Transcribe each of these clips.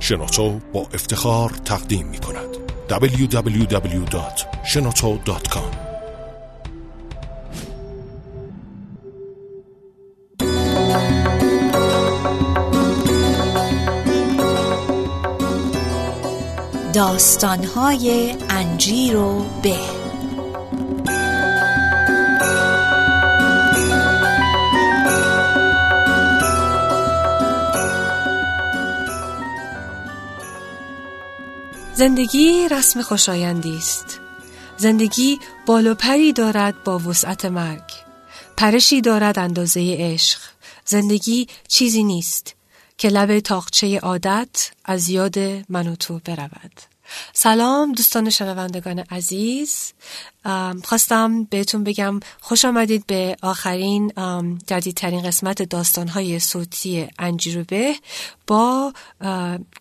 شنوتو با افتخار تقدیم می کند. www.shenoto.com داستانهای انجیر و به. زندگی رسم خوشایندی است. زندگی بال پری دارد با وسعت مرگ. پرشی دارد اندازه عشق. زندگی چیزی نیست که لب تاقچه عادت از یاد من و تو برود. سلام دوستان شنوندگان عزیز. خواستم بهتون بگم خوش آمدید به آخرین جدیدترین قسمت داستانهای صوتی انجیروبه با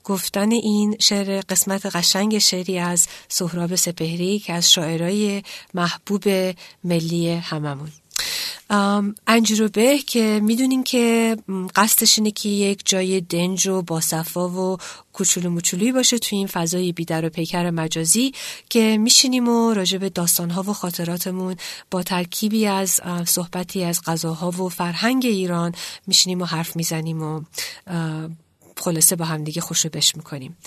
گفتن این شعر قسمت قشنگ شعری از سهراب سپهری که از شاعرای محبوب ملی هممون. انجیروبه که می‌دونین که قصدش اینه که یک جای دنج و باصفا و کوچولو موچولویی باشه توی این فضای بیدر و پیکر مجازی که میشینیم و راجع به داستانها و خاطراتمون با ترکیبی از صحبتی از غذاها و فرهنگ ایران میشینیم و حرف می‌زنیم و خلاصه با همدیگه خوشو بش می‌کنیم.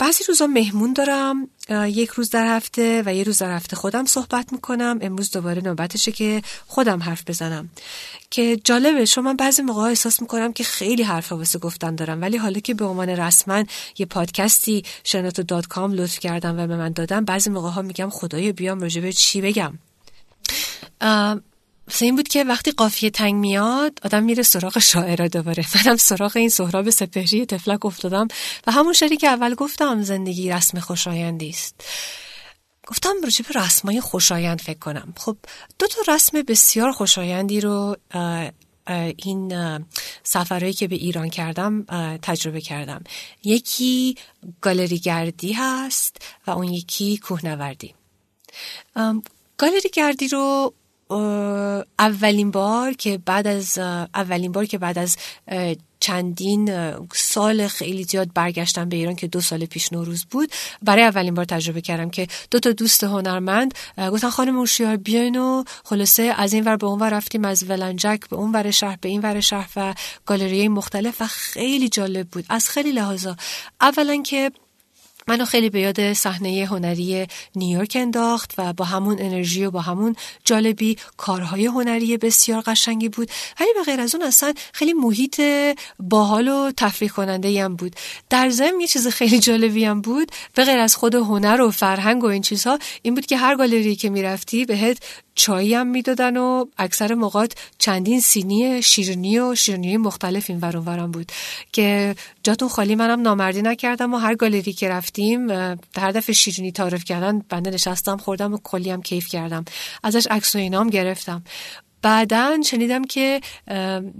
بعضی روزا مهمون دارم یک روز در هفته و یه روز در هفته خودم صحبت می‌کنم. امروز دوباره نوبتشه که خودم حرف بزنم. که جالبه شما من بعضی موقع احساس می‌کنم که خیلی حرف واسه گفتن دارم. ولی حالا که به عنوان رسما یه پادکستی شناتو دات کام لطف کردم و به من دادم بعضی موقع ها میگم خدای بیام راجبه چی بگم. مثل این بود که وقتی قافیه تنگ میاد آدم میره سراغ شاعرها دوباره. منم سراغ این سهراب سپهری تفلک افتادم و همون شعری که اول گفتم زندگی رسم خوشایندی است. گفتم راجع به رسمای خوشایند فکر کنم. خب دو تا رسم بسیار خوشایندی رو این سفرهایی که به ایران کردم تجربه کردم. یکی گالری هست و اون یکی کوهنوردی. گالری گردی رو اولین بار که بعد از اولین بار که بعد از چندین سال خیلی زیاد برگشتم به ایران که دو سال پیش نوروز بود برای اولین بار تجربه کردم که دو تا دوست هنرمند گفتن خانم اوشیار بیاین و خلاصه از این ور به اون ور رفتیم از ولنجک به اون ور شهر به این ور شهر و گالری مختلف و خیلی جالب بود. از خیلی لحاظا. اولا که منو خیلی به یاد صحنه هنری نیویورک انداخت و با همون انرژی و با همون جالبی کارهای هنری بسیار قشنگی بود. ولی به غیر از اون اصلا خیلی محیط باحال و تفریح کننده هم بود. در ضمن یه چیز خیلی جالبی هم بود. به غیر از خود هنر و فرهنگ و این چیزها این بود که هر گالری که می‌رفتی بهت چایی هم می‌دادن و اکثر موقات چندین سینی شیرینی و شیرینی مختلف این بود. که جاتون خالی منم نامردی نکردم و هر گالری که رفتیم هر دفعه شیرینی تعارف کردن بنده نشستم خوردم و کلی هم کیف کردم. ازش عکس و اینام گرفتم. بعدا شنیدم که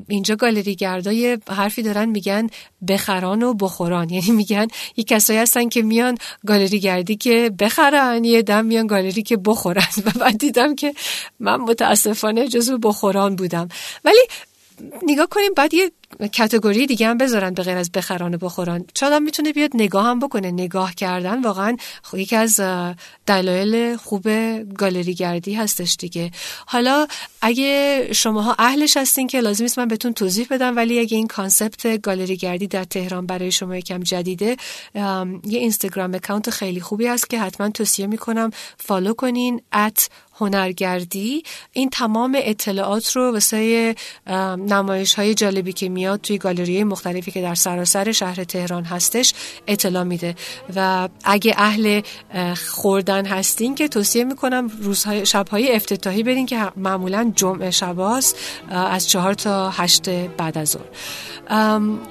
اینجا گالری گردای حرفی دارن میگن بخران و بخوران. یعنی میگن یه کسایی هستن که میان گالری گردی که بخرن یه دم میان گالری که بخورن. و بعد دیدم که من متاسفانه جزو بخوران بودم. ولی نگاه کنیم بعد یه category دیگه هم بذارن به غیر از بخران و بخوران. چون می‌تونه بیاد نگاه هم بکنه. نگاه کردن واقعا یکی از دلایل خوب گالری گردی هستش دیگه. حالا اگه شماها اهلش هستین که لازم است من بهتون توضیح بدم ولی اگه این concept گالری گردی در تهران برای شما یکم جدیده یه اینستاگرام account خیلی خوبی هست که حتما توصیه می‌کنم follow کنین at هنرگردی این تمام اطلاعات رو واسه نمایش های جالبی که میاد توی گالری مختلفی که در سراسر شهر تهران هستش اطلاع میده. و اگه اهل خوردن هستین که توصیه می‌کنم روزهای شبهای افتتاحی برین که معمولا جمعه شباست از چهار تا هشت بعد از ظهر.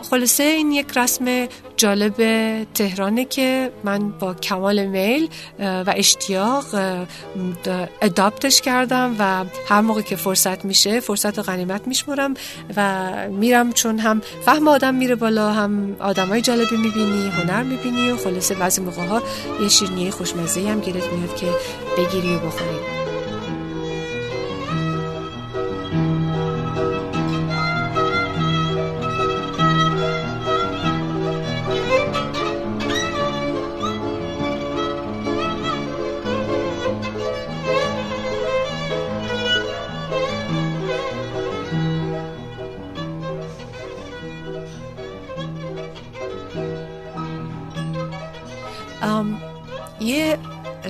خلاصه این یک رسم جالب تهرانه که من با کمال میل و اشتیاق اداپتش کردم و هر موقع که فرصت میشه فرصت و غنیمت میشمرم و میرم چون هم فهم آدم میره بالا هم آدمای جالبی می‌بینی هنر می‌بینی و خلاصه بعضی موقع ها یه شیرنی خوشمزه هم گیرت میاد که بگیری و بخوری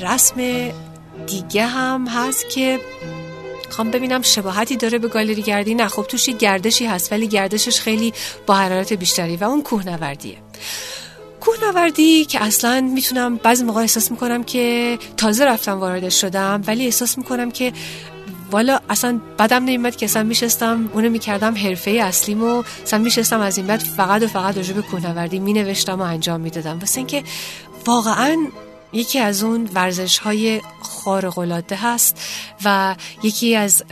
رسم دیگه هم هست که خوام ببینم شباهتی داره به گالری گردی. نه خب توش گردشی هست ولی گردشش خیلی با حرارت بیشتری و اون کوهنوردیه. کوهنوردی که اصلا می‌تونم بعضی موقع احساس می‌کنم که تازه رفتم وارد شدم ولی احساس می‌کنم که والا اصلا بدم نمیمد که اصلا میشستم اونو می‌کردم حرفه اصلیمو اصلا میشستم از این بعد فقط و فقط راجع به کوهنوردی مینوشتم و انجام می‌دادم. واسه اینکه واقعا یکی از اون ورزش های خارق هست و یکی از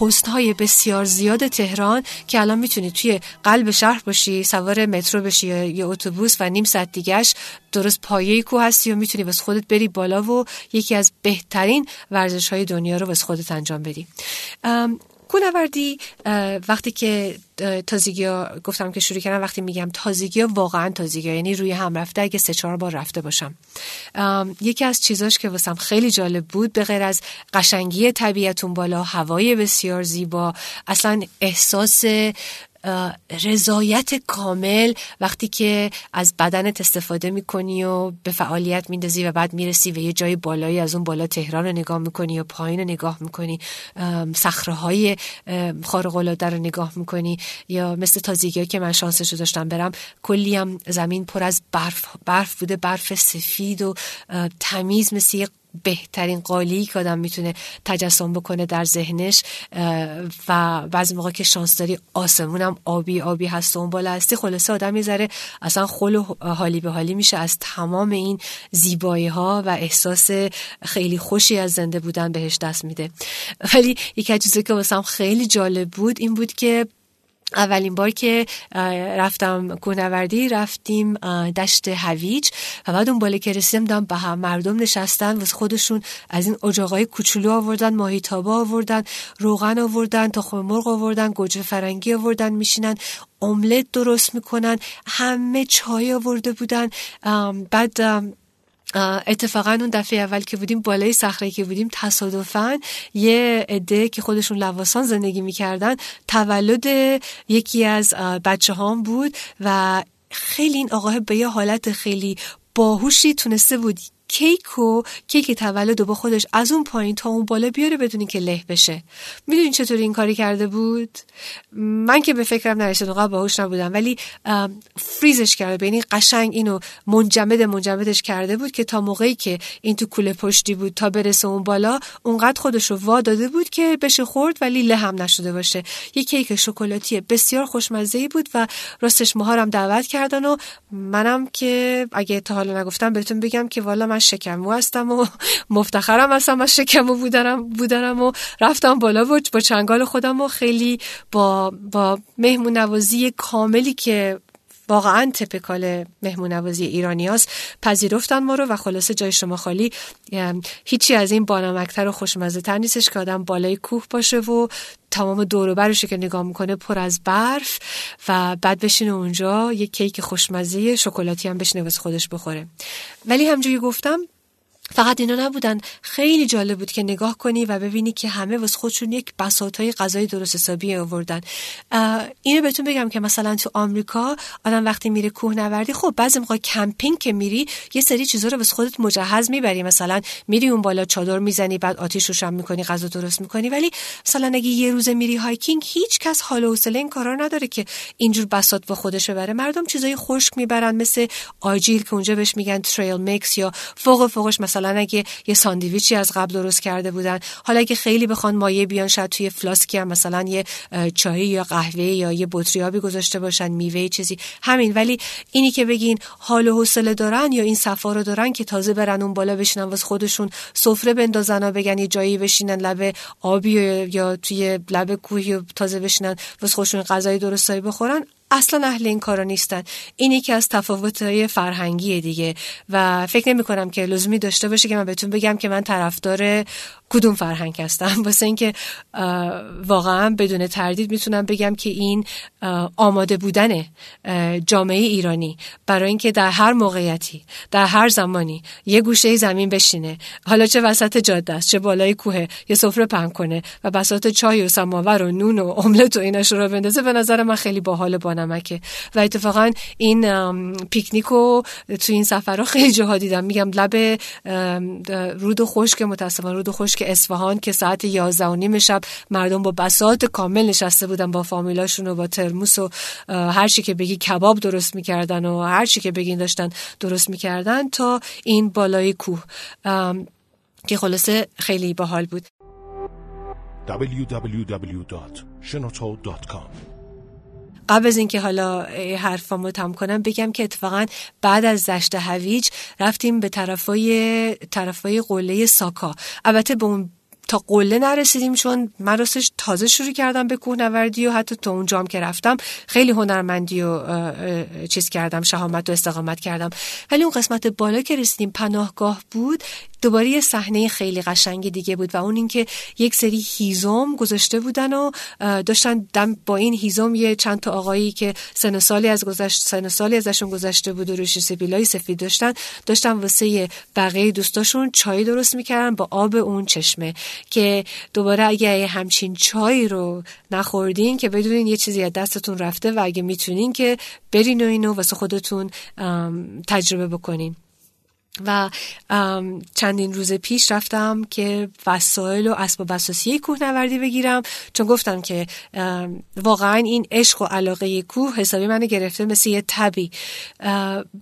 حسن های بسیار زیاد تهران که الان می‌تونی توی قلب شهر باشی سوار مترو بشی یا اتوبوس و نیم ساعت دیگهش درست پایه کو هستی و می‌تونی بس خودت بری بالا و یکی از بهترین ورزش های دنیا رو بس خودت انجام بدی. کوهنوردی وقتی که تازگی گفتم که شروع کردم وقتی میگم تازگی ها واقعا تازگی یعنی روی هم رفته. اگه سه چهار بار رفته باشم. یکی از چیزاش که واسم خیلی جالب بود به غیر از قشنگی طبیعتون بالا هوای بسیار زیبا اصلا احساس رضایت کامل وقتی که از بدنت استفاده می‌کنی و به فعالیت میندازی و بعد می‌رسی و یه جای بالایی از اون بالا تهران رو نگاه می‌کنی یا پایین رو نگاه می‌کنی صخره های خارق العاده رو نگاه می‌کنی یا مثل تازگی که من شانسش رو داشتم برم کلی هم زمین پر از برف برف بوده برف سفید و تمیز مثل بهترین قالی که آدم می‌تونه تجسم بکنه در ذهنش و بعضی موقع که شانس داری آسمونم آبی آبی هست و اون بالا هستی خلاصه آدم می‌ذاره اصلا خل حالی به حالی میشه از تمام این زیبایی ها و احساس خیلی خوشی از زنده بودن بهش دست میده. ولی یکی از چیزی که واسم خیلی جالب بود این بود که اولین بار که رفتم کوهنوردی رفتیم دشت هویج و بعد اون بالا که رسیدم دم به هم مردم نشستن و خودشون از این اجاقای کوچولو آوردن ماهیتابا آوردن روغن آوردن تخم مرغ آوردن گوجه فرنگی آوردن میشینن املت درست می‌کنن همه چای آورده بودن بعد اتفاقا اون دفعه اول که بودیم بالای صخره که بودیم تصادفا یه عده که خودشون لواسان زندگی می‌کردن تولد یکی از بچه هام بود و خیلی این آقاه به یه حالت خیلی باهوشی تونسته بود کیک و کیک تولد با خودش از اون پایین تا اون بالا بیاره بدون که له بشه. می‌دونین چطور این کاری کرده بود؟ من که به فکرم نرسید اونقدر باهوش نبودم ولی فریزش کرده یعنی قشنگ اینو منجمد منجمدش کرده بود که تا موقعی که این تو کوله پشتی بود تا برسه اون بالا اونقدر خودش رو وا داده بود که بشه خورد ولی له هم نشده باشه. یه کیک شکلاتی بسیار خوشمزه بود و راستش مهارم دعوت کردن و منم که اگه تا حالا نگفتم بهتون بگم که والا من شکمو هستم و مفتخرم هستم از شکمو بودنم بودنم و رفتم بالا و با چنگال خودم و خیلی با با مهمون نوازی کاملی که واقعا تپکال مهمون نوازی ایرانی هست پذیرفتن ما رو و خلاصه جای شما خالی. هیچی از این بانمکتر و خوشمزه تر نیستش که آدم بالای کوه باشه و تمام دور برش که نگاه می‌کنه پر از برف و بعد بشینه اونجا یه کیک خوشمزه شکلاتی هم بشینه واسه خودش بخوره. ولی همجوری گفتم فقط اینا نبودن. خیلی جالب بود که نگاه کنی و ببینی که همه واسه خودشون یک بساط های غذای درست حسابی آوردن. اینو بهتون بگم که مثلا تو آمریکا آدم وقتی میره کوهنوردی خب بعضی موقع کمپینگ که میری یه سری چیزا رو واسه خودت مجهز می‌بری. مثلا میری اون بالا چادر می‌زنی بعد آتیش روشن می‌کنی غذا درست می‌کنی. ولی مثلا اگه یه روز میری hiking هیچ کس حال و حوصله این کارا نداره که اینجور بساط با خودش ببره. مردم چیزای خشک می‌برن مثل آجیل که اونجا بهش میگن trail mix یا فوق فوقش مثلا اگه یه ساندویچی از قبل درست کرده بودن حالا اگه خیلی بخوان مایه بیان شاید توی فلاسکی هم مثلا یه چای یا قهوه یا یه بطری آبی گذاشته باشن میوه چیزی. همین ولی اینی که بگین حال و حوصله دارن یا این صفا رو دارن که تازه برن اون بالا بشینن واسه خودشون سفره بندازن و بگن یه جایی بشینن لب آبی یا توی لب کوهی تازه بشینن واسه خودشون غذای درستایی بخورن. اصلا اهل این کارا نیستن. این یکی از های فرهنگی دیگه. و فکر نمی کنم که لزومی داشته باشه که من بهتون بگم که من طرفدار کدوم فرهنگ هستم. واسه اینکه واقعا بدون تردید می‌تونم بگم که این آماده بودن جامعه ایرانی برای اینکه در هر موقعیتی در هر زمانی یه گوشه زمین بشینه. حالا چه وسط جاده است چه بالای کوه یه سفره پهن کنه و بساط چای و سماور و نون و املت و ایناش رو بندازه به نظر من خیلی باحال با نمکه. و اتفاقا این پیکنیک رو تو این سفر خیلی جاها دیدم. میگم لب رود خشک متاسفانه رود خشک اصفهان که ساعت 11 و نیم شب مردم با بساط کامل نشسته بودن با فامیلاشون و با ترموس و هر چی که بگی کباب درست می‌کردن و هر چی که بگین داشتن درست می‌کردن تا این بالای کوه. که خلاصه خیلی باحال بود. www.shenoto.com قبل از اینکه حالا حرفامو تم کنم بگم که اتفاقا بعد از دشت هویج رفتیم به طرفای طرفای قله ساکا. البته به اون تا قله نرسیدیم چون من راستش تازه شروع کردم به کوهنوردی و حتی تا اونجام که رفتم خیلی هنرمندی و چیز کردم شهامت و استقامت کردم. ولی اون قسمت بالا که رسیدیم پناهگاه بود دوباره یه صحنه خیلی قشنگ دیگه بود و اون اینکه یک سری هیزم گذاشته بودن و داشتن دم با این هیزم یه چند تا آقایی که سن سالی از گذشت سن سالی ازشون گذشته بود و روش سبیلای سفید داشتن داشتن واسه بقیه دوستاشون چای درست می‌کردن با آب اون چشمه که دوباره اگه همچین چای رو نخوردین که بدونین یه چیزی از دستتون رفته و اگه می‌تونین که برین و اینو واسه خودتون تجربه بکنین. و چندین روز پیش رفتم که وسایل و اسباب اساسی کوهنوردی بگیرم چون گفتم که واقعا این عشق و علاقه کوه حسابی منو گرفته مثل یه تبی.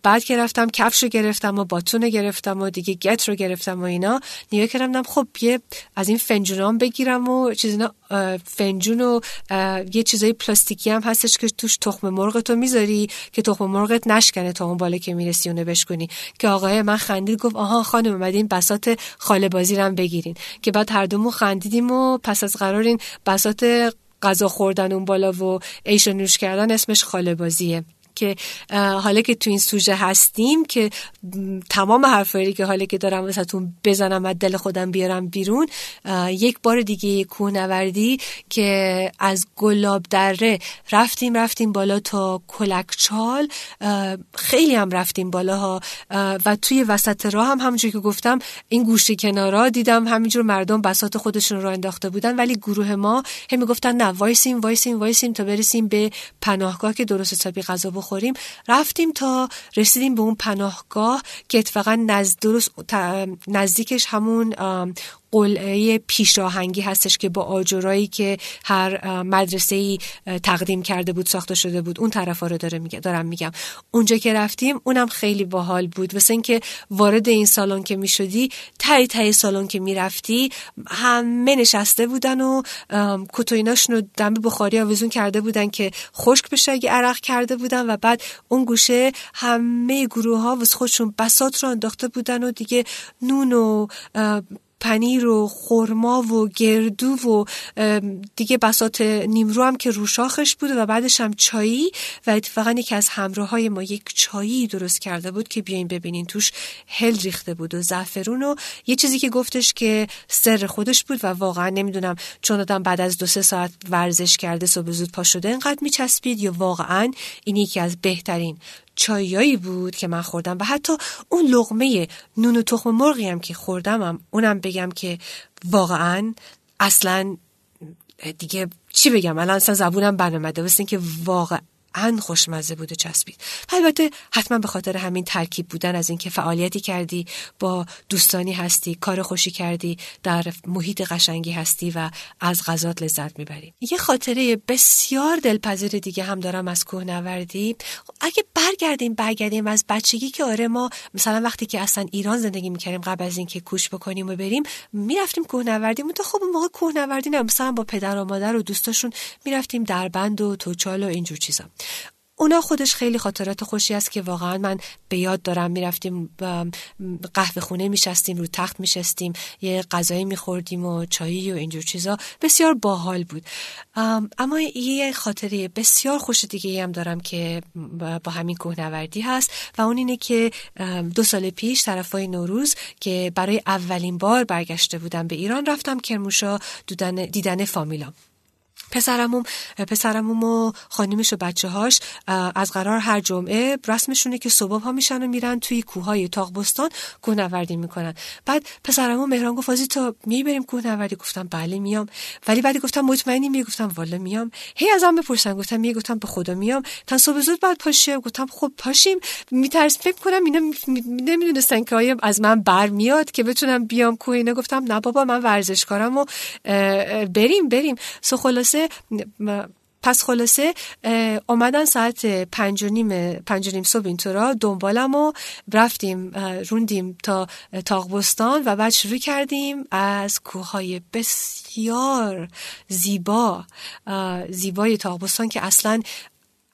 بعد که رفتم کفش رو گرفتم و باتون گرفتم و دیگه گت رو گرفتم و اینا نیوه کردم خب یه از این فنجونام بگیرم و چیزینا فنجون و یه چیزای پلاستیکی هم هستش که توش تخم مرغ تو می‌ذاری که تخم مرغت نشکنه تا اون بالا که می‌رسی اونو بشکنی که آقای من خندید گفت آها خانم اومدین بسات خاله بازی رو بگیرین. که بعد هر دومون خندیدیم و پس از قرار این بسات غذا خوردن اون بالا و ایش و نوش کردن اسمش خاله بازیه. که حالا که تو این سوژه هستیم که تمام حرفایی که حالا که دارم واسهتون بزنم از دل خودم بیارم بیرون یک بار دیگه کوهنوردی که از گلاب دره رفتیم رفتیم بالا تا کلکچال خیلی هم رفتیم بالاها. و توی وسط راه هم همونجور که گفتم این گوشه کنارا دیدم همینجور مردم بساط خودشون رو انداخته بودن ولی گروه ما هم می‌گفتن نه وایسیم وایسیم وایسیم تا برسیم به پناهگاه که درست حسابی غذا بخوریم. رفتیم تا رسیدیم به اون پناهگاه که اتفاقا نزد درست نزدیکش همون قلعه پیشاهنگی هستش که با آجرایی که هر مدرسه ای تقدیم کرده بود ساخته شده بود اون طرفا رو داره میگه دارم میگم. اونجا که رفتیم اونم خیلی باحال بود. واسه اینکه وارد این سالن که می‌شدی تای تای سالن که می‌رفتی همه نشسته بودن و کتویناشون رو دم بخاری آویزون کرده بودن که خشک بشه اگه عرق کرده بودن و بعد اون گوشه همه گروه ها واسه خودشون بسات رو انداخته بودن و دیگه نون و پنیر و خرما و گردو و دیگه بسات نیمرو هم که روشاخش بود و بعدش هم چایی و اتفاقا یکی از همراه های ما یک چایی درست کرده بود که بیاین ببینین توش هل ریخته بود و زعفرون و یه چیزی که گفتش که سر خودش بود و واقعا نمی‌دونم چون آدم بعد از دو سه ساعت ورزش کرده صبح زود پا شده انقدر میچسبید یا واقعا این یکی از بهترین چایایی بود که من خوردم و حتی اون لغمه نون و تخم مرغی هم که خوردمم اونم بگم که واقعا اصلا دیگه چی بگم؟ الان اصلا زبونم برنامده واسه که واقعا ان خوشمزه بود و چسبید. البته حتما به خاطر همین ترکیب بودن از اینکه فعالیتی کردی با دوستانی هستی کار خوشی کردی در محیط قشنگی هستی و از غذات لذت می‌بری. یه خاطره بسیار دلپذیر دیگه هم دارم از کوهنوردی. اگه برگردیم برگردیم از بچگی که آره ما مثلا وقتی که اصلا ایران زندگی می‌کردیم قبل از اینکه کوش بکنیم و بریم می‌رفتیم کوهنوردی. تو خب موقع کوهنوردی نه مثلا با پدر و مادر و دوستاشون می‌رفتیم دربند و توچال و اینجور چیزا. اونا خودش خیلی خاطرات خوشی است که واقعا من به یاد دارم. می‌رفتیم قهوه خونه میشستیم رو تخت میشستیم یه غذایی میخوردیم و چایی و اینجور چیزا. بسیار باحال بود. اما یه خاطره بسیار خوش دیگه هم دارم که با همین کوهنوردی هست و اون اینه که دو سال پیش طرفای نوروز که برای اولین بار برگشته بودم به ایران رفتم کرموشا دیدن, فامیلام. پسرموم پسرموم و خانیمش و بچه هاش از قرار هر جمعه رسمشونه که صبح ها میشن و میرن توی کوههای تاقبستان کوهنوردی می‌کنن. بعد پسرموم مهران گفت تا می‌بریم کوهنوردی؟ گفتم بله میام. ولی بعدی گفتم مطمئنی می گفتم والا میام. هی ازم بپرسن گفتم می گفتم به خدا میام. تا صبح زود بعد پاشیم گفتم خب پاشیم. میترس فکر کنم اینا نمی‌دونستن که آیا از من بر میاد که بتونم بیام کوه اینا. گفتم نه بابا من ورزشکارم و بریم بریم. سو خلاصه پس خلاصه اومدن ساعت پنج و نیم, پنج و نیم صبح اینطورا دنبالم و رفتیم روندیم تا تاقبستان و بعد شروع کردیم از کوههای بسیار زیبا زیبای تاقبستان که اصلا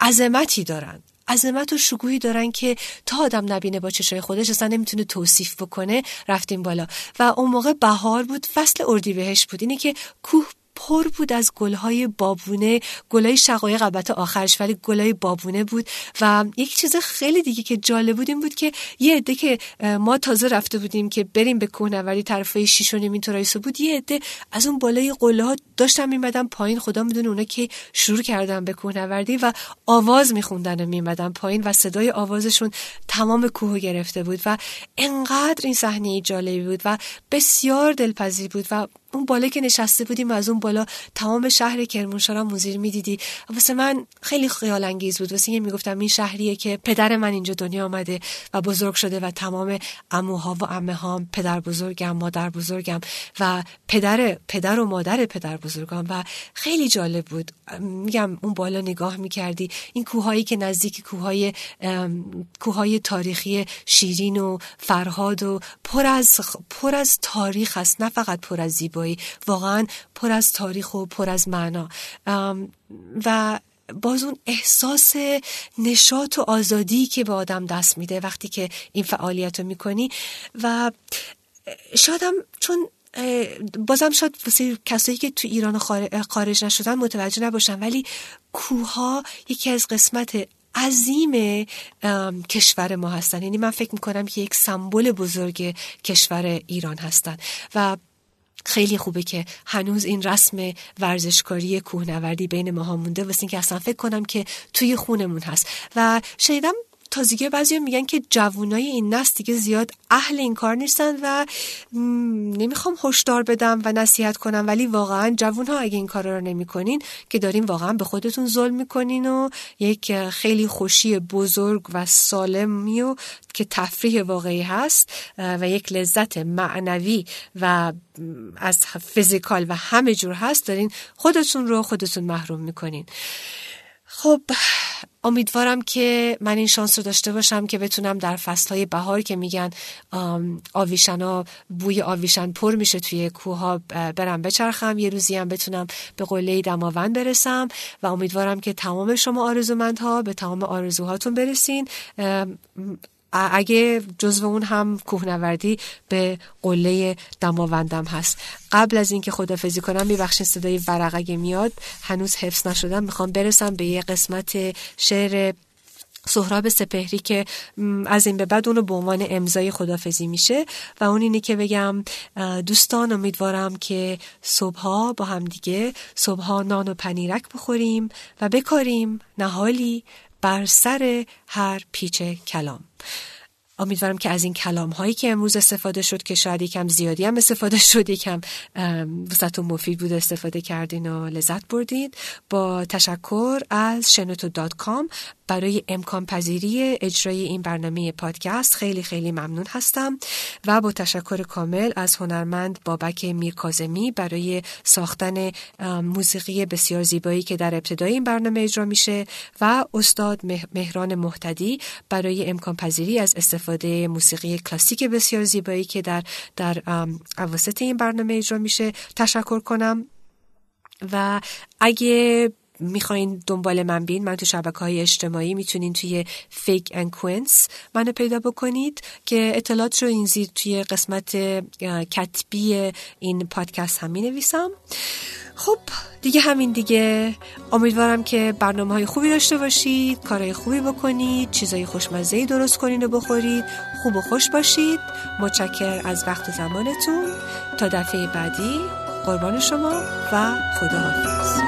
عظمتی دارن عظمت و شکوهی دارن که تا آدم نبینه با چشای خودش اصلا نمی‌تونه توصیف بکنه رفتیم بالا. و اون موقع بهار بود فصل اردیبهشت بود. اینه که کوه پر بود از گلهای بابونه. گلهای شقایق البته آخرش ولی گلهای بابونه بود. و یک چیز خیلی دیگه که جالب بود این بود که یه عده که ما تازه رفته بودیم که بریم به کوهنوردی طرفای شیش و نیم بود یه عده از اون بالای قله ها داشتن میمدن پایین. خدا می‌دونه اونا که شروع کردن به کوهنوردی و آواز میخوندن و میمدن پایین و صدای آوازشون تمام کوه گرفته بود و انقدر این صحنه جالبی بود و بسیار دلپذیر بود و اون بالا که نشسته بودیم و از اون بالا تمام شهر کرمانشاه موزیر می‌دیدی. واسه من خیلی خیال انگیز بود. واسه می‌گفتم این شهریه که پدر من اینجا دنیا آمده و بزرگ شده و تمام اموها و امه هام پدر بزرگم مادر بزرگم و پدر پدر و مادر پدر بزرگم و خیلی جالب بود. میگم اون بالا نگاه می‌کردی این کوههایی که نزدیک کوههای کوههای تاریخی شیرین و فرهاد و پر از پر از تاریخ است. نه فقط پر از زیبایی واقعا پر از تاریخ و پر از معنا. و باز اون احساس نشاط و آزادی که به آدم دست میده وقتی که این فعالیت رو می‌کنی. و شادم چون بازم شاید واسه کسایی که تو ایران خارج نشدن متوجه نباشن ولی کوها یکی از قسمت عظیم کشور ما هستن. یعنی من فکر می‌کنم که یک سمبل بزرگ کشور ایران هستن. و خیلی خوبه که هنوز این رسم ورزشکاری کوهنوردی بین ماها مونده واسه اینکه اصلا فکر کنم که توی خونمون هست. و شنیدم تازگی بعضی میگن که جوانای این نسل دیگه زیاد اهل این کار نیستن و نمی‌خوام هشدار بدم و نصیحت کنم ولی واقعا جوون ها اگه این کار رو نمی‌کنین که دارین واقعا به خودتون ظلم می‌کنین و یک خیلی خوشی بزرگ و سالمی و که تفریح واقعی هست و یک لذت معنوی و از فیزیکال و همه جور هست دارین خودتون رو خودتون محروم می‌کنین. خب امیدوارم که من این شانس رو داشته باشم که بتونم در فصلهای بهار که میگن آویشن ها بوی آویشن پر میشه توی کوه برم بچرخم یه روزی هم بتونم به قله دماوند برسم و امیدوارم که تمام شما آرزومندها به تمام آرزوهاتون برسین. اگه جزو اون هم کوهنوردی به قله دماوندم هست. قبل از اینکه خدافزی کنم میبخشین صدای ورقه میاد. هنوز حفظ نشدم. می‌خوام برسم به یه قسمت شعر سهراب سپهری که از این به بعد اونو به عنوان امضای خدافزی میشه. و اون اینه که بگم دوستان امیدوارم که صبحها با هم دیگه صبحها نان و پنیرک بخوریم و بکاریم. نهالی. بر سر هر پیچ کلام. امیدوارم که از این کلام هایی که امروز استفاده شد که شاید یکم زیادی هم استفاده شد یکم وسط مفید بود استفاده کردین و لذت بردید با تشکر از شنوتو دات کام برای امکان پذیری اجرای این برنامه پادکست خیلی خیلی ممنون هستم و با تشکر کامل از هنرمند بابک میرکازمی برای ساختن موسیقی بسیار زیبایی که در ابتدای این برنامه اجرا میشه و استاد مهران محتدی برای امکان پذیری از استفاده موسیقی کلاسیک بسیار زیبایی که در در اواسط این برنامه اجرا میشه. تشکر کنم و اگه می‌خواین دنبال من بین من تو شبکه های اجتماعی می‌تونین توی فیک ان کوینس منو پیدا بکنید که اطلاعات رو این زیر توی قسمت کتبی این پادکست هم می نویسم خب دیگه همین دیگه. امیدوارم که برنامه های خوبی داشته باشید کارهای خوبی بکنید چیزای خوشمزه درست کنین و بخورید. خوب و خوش باشید. متشکر از وقت زمانتون. تا دفعه بعدی قربان شما و خداحافظ.